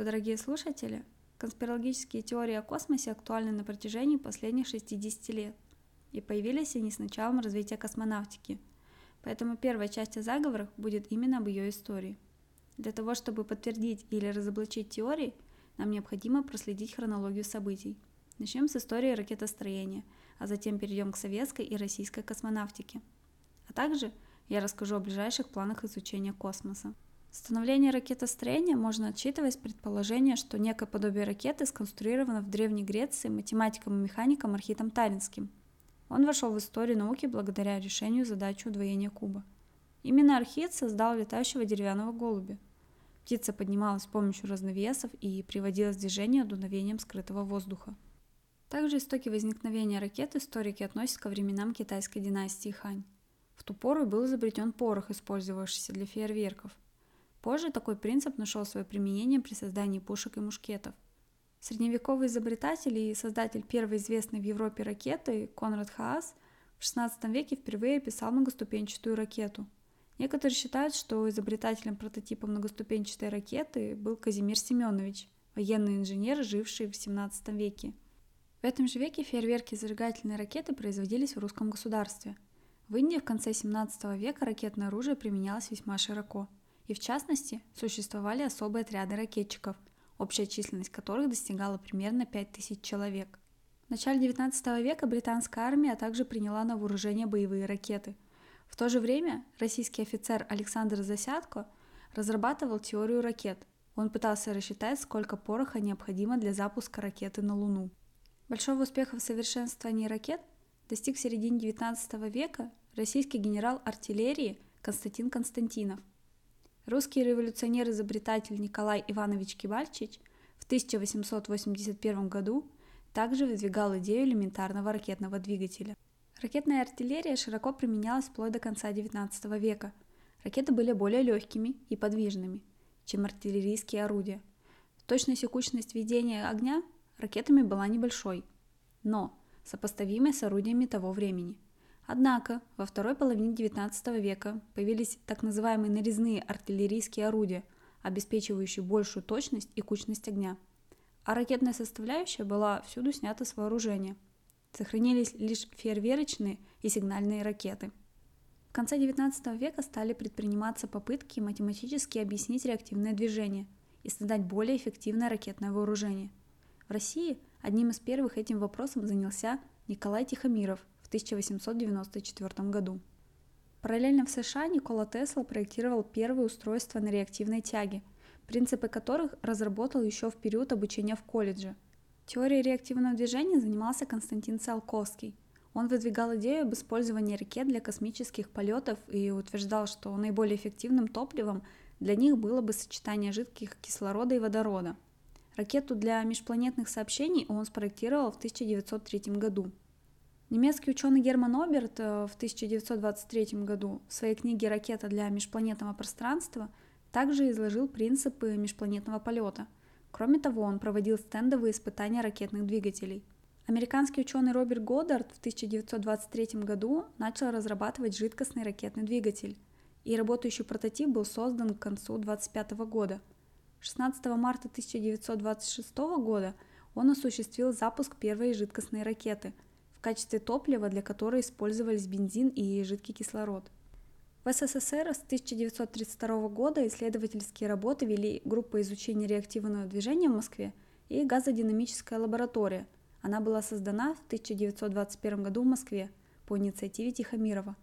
Приветствую, дорогие слушатели! Конспирологические теории о космосе актуальны на протяжении последних 60 лет, и появились они с началом развития космонавтики. Поэтому первая часть о заговорах будет именно об ее истории. Для того, чтобы подтвердить или разоблачить теории, нам необходимо проследить хронологию событий. Начнем с истории ракетостроения, а затем перейдем к советской и российской космонавтике. А также я расскажу о ближайших планах изучения космоса. Становление ракетостроения можно отчитывать с предположения, что некое подобие ракеты сконструировано в Древней Греции математиком и механиком Архитом Таллинским. Он вошел в историю науки благодаря решению задачи удвоения куба. Именно Архит создал летающего деревянного голубя. Птица поднималась с помощью разновесов и приводилась в движение дуновением скрытого воздуха. Также истоки возникновения ракет историки относят ко временам китайской династии Хань. В ту пору был изобретен порох, использовавшийся для фейерверков – Позже такой принцип нашел свое применение при создании пушек и мушкетов. Средневековый изобретатель и создатель первой известной в Европе ракеты Конрад Хаас в XVI веке впервые описал многоступенчатую ракету. Некоторые считают, что изобретателем прототипа многоступенчатой ракеты был Казимир Семенович, военный инженер, живший в XVII веке. В этом же веке фейерверки зажигательной ракеты производились в русском государстве. В Индии в конце XVII века ракетное оружие применялось весьма широко – и в частности существовали особые отряды ракетчиков, общая численность которых достигала примерно 5000 человек. В начале XIX века британская армия также приняла на вооружение боевые ракеты. В то же время российский офицер Александр Засядко разрабатывал теорию ракет. Он пытался рассчитать, сколько пороха необходимо для запуска ракеты на Луну. Большого успеха в совершенствовании ракет достиг в середине XIX века российский генерал артиллерии Константин Константинов. Русский революционер-изобретатель Николай Иванович Кибальчич в 1881 году также выдвигал идею элементарного ракетного двигателя. Ракетная артиллерия широко применялась вплоть до конца XIX века. Ракеты были более легкими и подвижными, чем артиллерийские орудия. Точность и кучность ведения огня ракетами была небольшой, но сопоставимой с орудиями того времени – Однако во второй половине XIX века появились так называемые нарезные артиллерийские орудия, обеспечивающие большую точность и кучность огня. А ракетная составляющая была всюду снята с вооружения. Сохранились лишь фейерверочные и сигнальные ракеты. В конце XIX века стали предприниматься попытки математически объяснить реактивное движение и создать более эффективное ракетное вооружение. В России одним из первых этим вопросом занялся Николай Тихомиров, 1894 году. Параллельно в США Никола Тесла проектировал первые устройства на реактивной тяге, принципы которых разработал еще в период обучения в колледже. Теорией реактивного движения занимался Константин Циолковский. Он выдвигал идею об использовании ракет для космических полетов и утверждал, что наиболее эффективным топливом для них было бы сочетание жидких кислорода и водорода. Ракету для межпланетных сообщений он спроектировал в 1903 году. Немецкий ученый Герман Оберт э, в 1923 году в своей книге «Ракета для межпланетного пространства» также изложил принципы межпланетного полета. Кроме того, он проводил стендовые испытания ракетных двигателей. Американский ученый Роберт Годдард в 1923 году начал разрабатывать жидкостный ракетный двигатель, и работающий прототип был создан к концу 1925 года. 16 марта 1926 года он осуществил запуск первой жидкостной ракеты – в качестве топлива, для которой использовались бензин и жидкий кислород. В СССР с 1932 года исследовательские работы вели группа изучения реактивного движения в Москве и газодинамическая лаборатория. Она была создана в 1921 году в Москве по инициативе Тихомирова.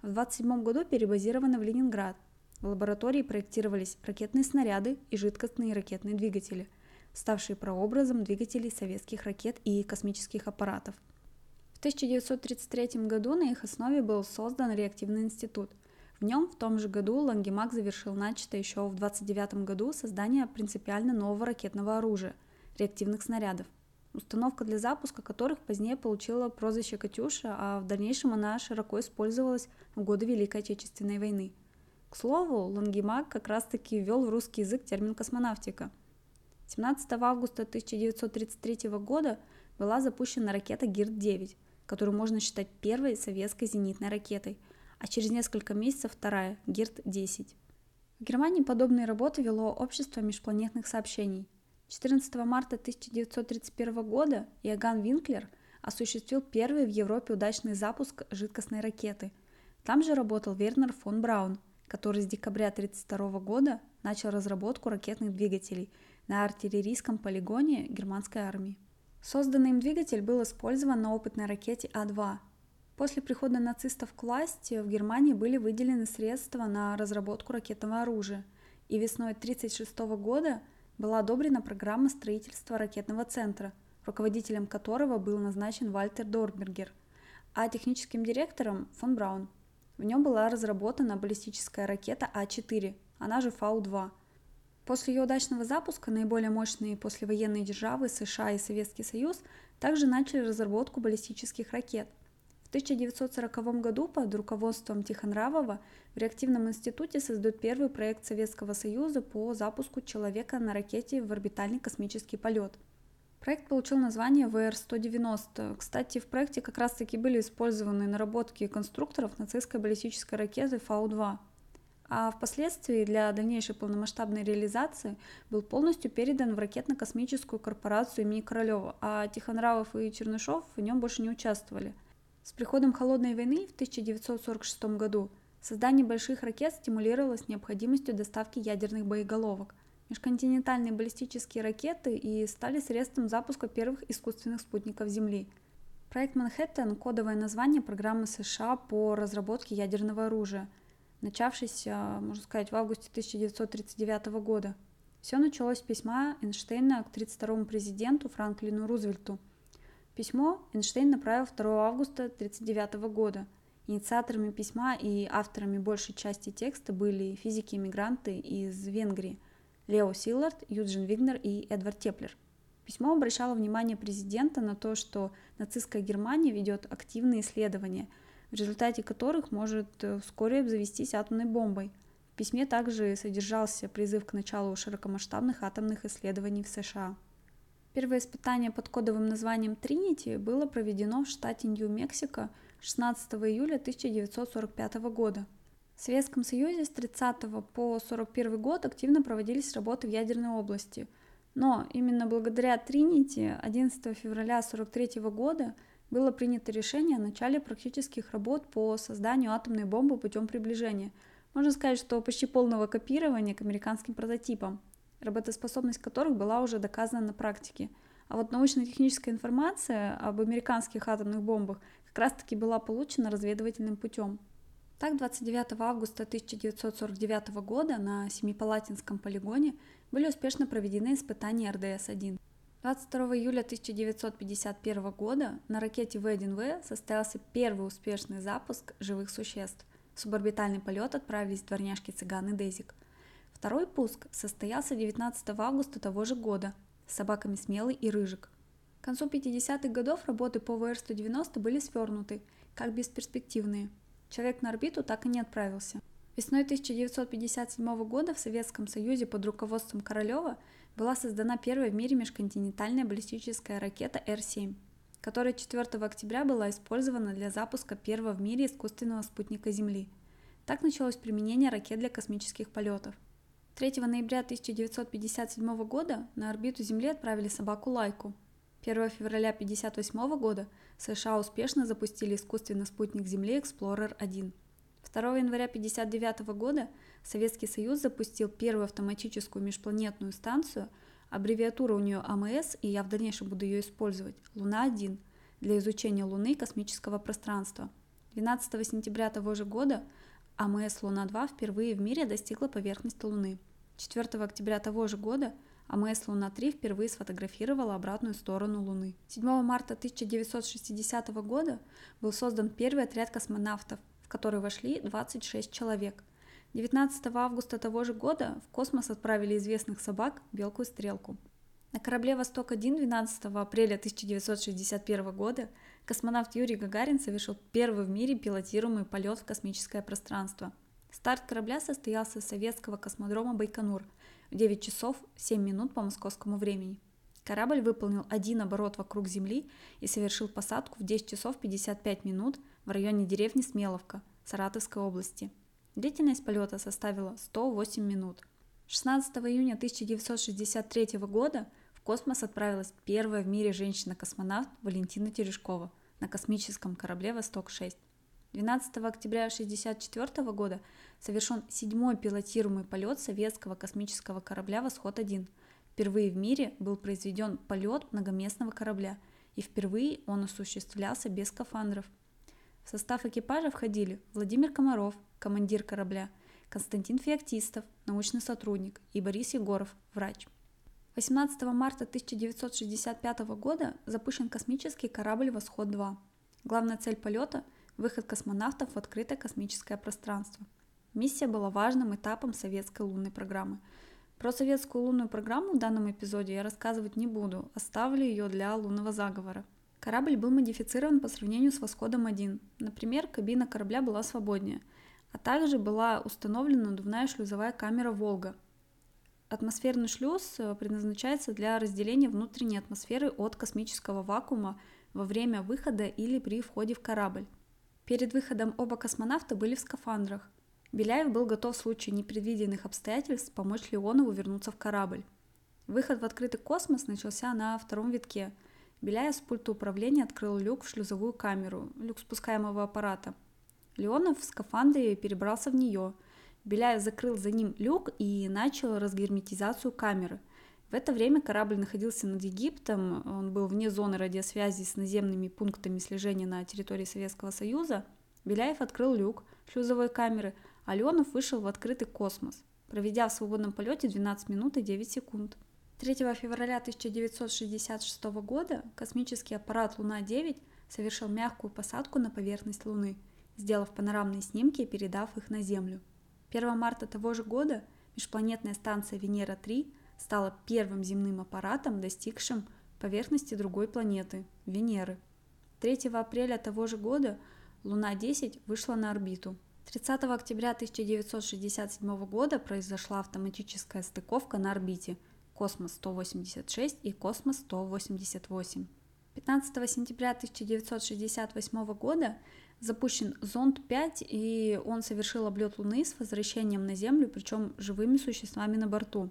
В 1927 году перебазирована в Ленинград. В лаборатории проектировались ракетные снаряды и жидкостные ракетные двигатели, ставшие прообразом двигателей советских ракет и космических аппаратов – в 1933 году на их основе был создан реактивный институт. В нем в том же году Лангемак завершил начатое еще в 1929 году создание принципиально нового ракетного оружия – реактивных снарядов, установка для запуска которых позднее получила прозвище «Катюша», а в дальнейшем она широко использовалась в годы Великой Отечественной войны. К слову, Лангемак как раз-таки ввел в русский язык термин «космонавтика». 17 августа 1933 года была запущена ракета «Гирд-9», которую можно считать первой советской зенитной ракетой, а через несколько месяцев вторая, Гирт-10. В Германии подобные работы вело Общество межпланетных сообщений. 14 марта 1931 года Иоганн Винклер осуществил первый в Европе удачный запуск жидкостной ракеты. Там же работал Вернер фон Браун, который с декабря 1932 года начал разработку ракетных двигателей на артиллерийском полигоне германской армии. Созданный им двигатель был использован на опытной ракете А-2. После прихода нацистов к власти в Германии были выделены средства на разработку ракетного оружия, и весной 1936 года была одобрена программа строительства ракетного центра, руководителем которого был назначен Вальтер Дорбергер, а техническим директором фон Браун. В нем была разработана баллистическая ракета А-4, она же Фау-2, После ее удачного запуска наиболее мощные послевоенные державы США и Советский Союз также начали разработку баллистических ракет. В 1940 году под руководством Тихонравова в реактивном институте создают первый проект Советского Союза по запуску человека на ракете в орбитальный космический полет. Проект получил название ВР-190. Кстати, в проекте как раз-таки были использованы наработки конструкторов нацистской баллистической ракеты Фау-2 а впоследствии для дальнейшей полномасштабной реализации был полностью передан в ракетно-космическую корпорацию имени Королева, а Тихонравов и Чернышов в нем больше не участвовали. С приходом Холодной войны в 1946 году создание больших ракет стимулировалось необходимостью доставки ядерных боеголовок. Межконтинентальные баллистические ракеты и стали средством запуска первых искусственных спутников Земли. Проект «Манхэттен» – кодовое название программы США по разработке ядерного оружия – начавшийся, можно сказать, в августе 1939 года. Все началось с письма Эйнштейна к 32-му президенту Франклину Рузвельту. Письмо Эйнштейн направил 2 августа 1939 года. Инициаторами письма и авторами большей части текста были физики-иммигранты из Венгрии Лео Силлард, Юджин Вигнер и Эдвард Теплер. Письмо обращало внимание президента на то, что нацистская Германия ведет активные исследования – в результате которых может э, вскоре обзавестись атомной бомбой. В письме также содержался призыв к началу широкомасштабных атомных исследований в США. Первое испытание под кодовым названием Тринити было проведено в штате Нью-Мексико 16 июля 1945 года. В Советском Союзе с 30 по 41 год активно проводились работы в ядерной области. Но именно благодаря Тринити 11 февраля 1943 года было принято решение о начале практических работ по созданию атомной бомбы путем приближения. Можно сказать, что почти полного копирования к американским прототипам, работоспособность которых была уже доказана на практике. А вот научно-техническая информация об американских атомных бомбах как раз-таки была получена разведывательным путем. Так, 29 августа 1949 года на Семипалатинском полигоне были успешно проведены испытания РДС-1. 22 июля 1951 года на ракете В-1В состоялся первый успешный запуск живых существ. В суборбитальный полет отправились дворняжки цыган и Дезик. Второй пуск состоялся 19 августа того же года с собаками Смелый и Рыжик. К концу 50-х годов работы по ВР-190 были свернуты, как бесперспективные. Человек на орбиту так и не отправился. Весной 1957 года в Советском Союзе под руководством Королева была создана первая в мире межконтинентальная баллистическая ракета Р-7, которая 4 октября была использована для запуска первого в мире искусственного спутника Земли. Так началось применение ракет для космических полетов. 3 ноября 1957 года на орбиту Земли отправили собаку Лайку. 1 февраля 1958 года США успешно запустили искусственный спутник Земли Explorer-1. 2 января 1959 года Советский Союз запустил первую автоматическую межпланетную станцию, аббревиатура у нее АМС, и я в дальнейшем буду ее использовать, Луна-1, для изучения Луны и космического пространства. 12 сентября того же года АМС Луна-2 впервые в мире достигла поверхности Луны. 4 октября того же года АМС Луна-3 впервые сфотографировала обратную сторону Луны. 7 марта 1960 года был создан первый отряд космонавтов, в который вошли 26 человек. 19 августа того же года в космос отправили известных собак Белку и Стрелку. На корабле «Восток-1» 12 апреля 1961 года космонавт Юрий Гагарин совершил первый в мире пилотируемый полет в космическое пространство. Старт корабля состоялся с советского космодрома Байконур в 9 часов 7 минут по московскому времени. Корабль выполнил один оборот вокруг Земли и совершил посадку в 10 часов 55 минут в районе деревни Смеловка Саратовской области. Длительность полета составила 108 минут. 16 июня 1963 года в космос отправилась первая в мире женщина-космонавт Валентина Терешкова на космическом корабле «Восток-6». 12 октября 1964 года совершен седьмой пилотируемый полет советского космического корабля «Восход-1». Впервые в мире был произведен полет многоместного корабля, и впервые он осуществлялся без скафандров. В состав экипажа входили Владимир Комаров, командир корабля, Константин Феоктистов, научный сотрудник, и Борис Егоров, врач. 18 марта 1965 года запущен космический корабль «Восход-2». Главная цель полета – выход космонавтов в открытое космическое пространство. Миссия была важным этапом советской лунной программы. Про советскую лунную программу в данном эпизоде я рассказывать не буду, оставлю ее для лунного заговора. Корабль был модифицирован по сравнению с «Восходом-1». Например, кабина корабля была свободнее, а также была установлена надувная шлюзовая камера «Волга», Атмосферный шлюз э, предназначается для разделения внутренней атмосферы от космического вакуума во время выхода или при входе в корабль. Перед выходом оба космонавта были в скафандрах. Беляев был готов в случае непредвиденных обстоятельств помочь Леонову вернуться в корабль. Выход в открытый космос начался на втором витке. Беляев с пульта управления открыл люк в шлюзовую камеру, люк спускаемого аппарата. Леонов в скафандре перебрался в нее – Беляев закрыл за ним люк и начал разгерметизацию камеры. В это время корабль находился над Египтом, он был вне зоны радиосвязи с наземными пунктами слежения на территории Советского Союза. Беляев открыл люк шлюзовой камеры, а Леонов вышел в открытый космос, проведя в свободном полете 12 минут и 9 секунд. 3 февраля 1966 года космический аппарат Луна-9 совершил мягкую посадку на поверхность Луны, сделав панорамные снимки и передав их на Землю. 1 марта того же года межпланетная станция Венера-3 стала первым земным аппаратом, достигшим поверхности другой планеты – Венеры. 3 апреля того же года Луна-10 вышла на орбиту. 30 октября 1967 года произошла автоматическая стыковка на орбите Космос-186 и Космос-188. 15 сентября 1968 года запущен зонд-5, и он совершил облет Луны с возвращением на Землю, причем живыми существами на борту.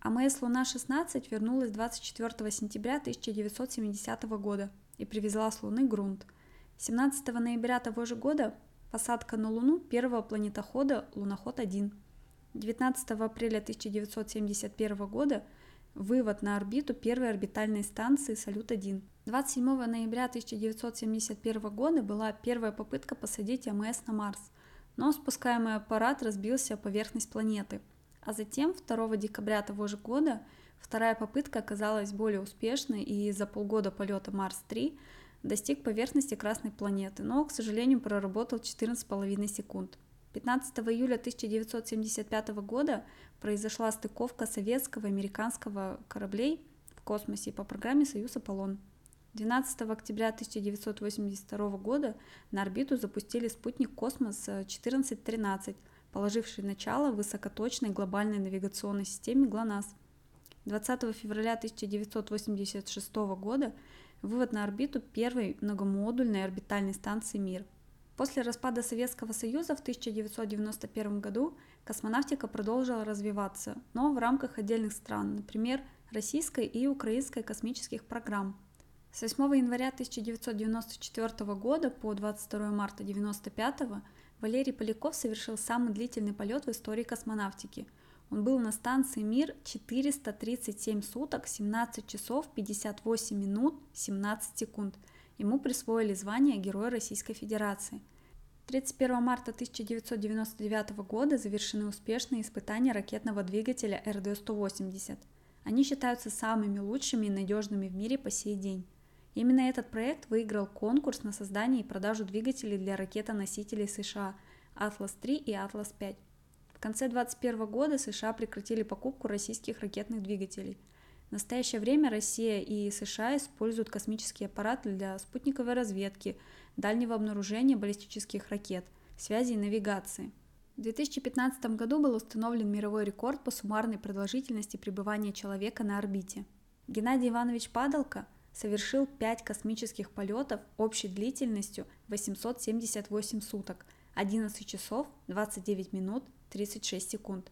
АМС Луна-16 вернулась 24 сентября 1970 года и привезла с Луны грунт. 17 ноября того же года посадка на Луну первого планетохода Луноход-1. 19 апреля 1971 года вывод на орбиту первой орбитальной станции Салют-1. 27 ноября 1971 года была первая попытка посадить МС на Марс, но спускаемый аппарат разбился о поверхность планеты. А затем 2 декабря того же года вторая попытка оказалась более успешной и за полгода полета Марс-3 достиг поверхности Красной планеты, но, к сожалению, проработал 14,5 секунд. 15 июля 1975 года произошла стыковка советского и американского кораблей в космосе по программе «Союз Аполлон». 12 октября 1982 года на орбиту запустили спутник «Космос-1413», положивший начало высокоточной глобальной навигационной системе ГЛОНАСС. 20 февраля 1986 года вывод на орбиту первой многомодульной орбитальной станции «Мир». После распада Советского Союза в 1991 году космонавтика продолжила развиваться, но в рамках отдельных стран, например, российской и украинской космических программ. С 8 января 1994 года по 22 марта 1995 Валерий Поляков совершил самый длительный полет в истории космонавтики. Он был на станции «Мир» 437 суток, 17 часов 58 минут 17 секунд – Ему присвоили звание Героя Российской Федерации. 31 марта 1999 года завершены успешные испытания ракетного двигателя РД-180. Они считаются самыми лучшими и надежными в мире по сей день. Именно этот проект выиграл конкурс на создание и продажу двигателей для ракетоносителей США «Атлас-3» и «Атлас-5». В конце 2021 года США прекратили покупку российских ракетных двигателей – в настоящее время Россия и США используют космические аппараты для спутниковой разведки, дальнего обнаружения баллистических ракет, связи и навигации. В 2015 году был установлен мировой рекорд по суммарной продолжительности пребывания человека на орбите. Геннадий Иванович Падалко совершил 5 космических полетов общей длительностью 878 суток, 11 часов 29 минут 36 секунд.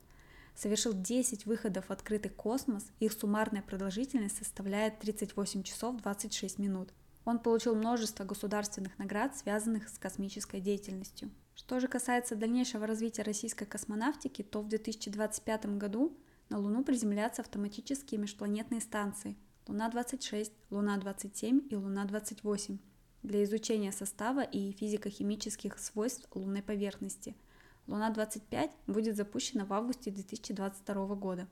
Совершил 10 выходов в открытый космос, их суммарная продолжительность составляет 38 часов 26 минут. Он получил множество государственных наград, связанных с космической деятельностью. Что же касается дальнейшего развития российской космонавтики, то в 2025 году на Луну приземлятся автоматические межпланетные станции Луна-26, Луна-27 и Луна-28 для изучения состава и физико-химических свойств лунной поверхности. Луна-25 будет запущена в августе 2022 года.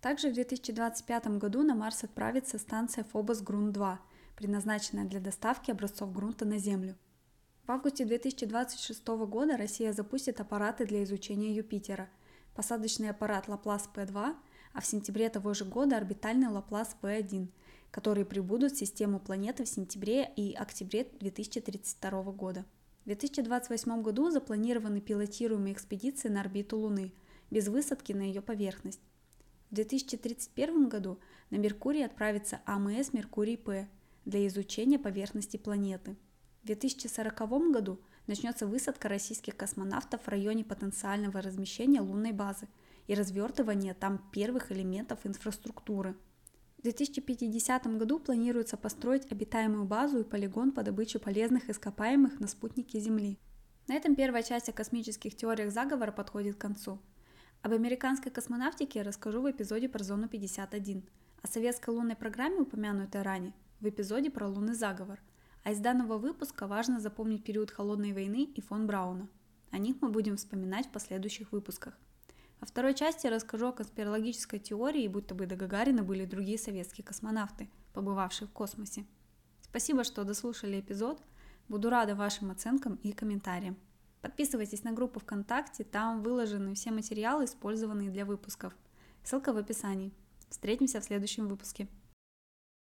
Также в 2025 году на Марс отправится станция Phobos Грунт-2, предназначенная для доставки образцов грунта на Землю. В августе 2026 года Россия запустит аппараты для изучения Юпитера, посадочный аппарат Laplace P2, а в сентябре того же года орбитальный Laplace P1, которые прибудут в систему планеты в сентябре и октябре 2032 года. В 2028 году запланированы пилотируемые экспедиции на орбиту Луны, без высадки на ее поверхность. В 2031 году на Меркурий отправится АМС Меркурий-П для изучения поверхности планеты – в 2040 году начнется высадка российских космонавтов в районе потенциального размещения лунной базы и развертывание там первых элементов инфраструктуры. В 2050 году планируется построить обитаемую базу и полигон по добыче полезных ископаемых на спутнике Земли. На этом первая часть о космических теориях заговора подходит к концу. Об американской космонавтике я расскажу в эпизоде про Зону 51, о советской лунной программе, упомянутой ранее, в эпизоде про лунный заговор – а из данного выпуска важно запомнить период Холодной войны и фон Брауна. О них мы будем вспоминать в последующих выпусках. Во второй части расскажу о конспирологической теории, будто бы до Гагарина были другие советские космонавты, побывавшие в космосе. Спасибо, что дослушали эпизод. Буду рада вашим оценкам и комментариям. Подписывайтесь на группу ВКонтакте, там выложены все материалы, использованные для выпусков. Ссылка в описании. Встретимся в следующем выпуске.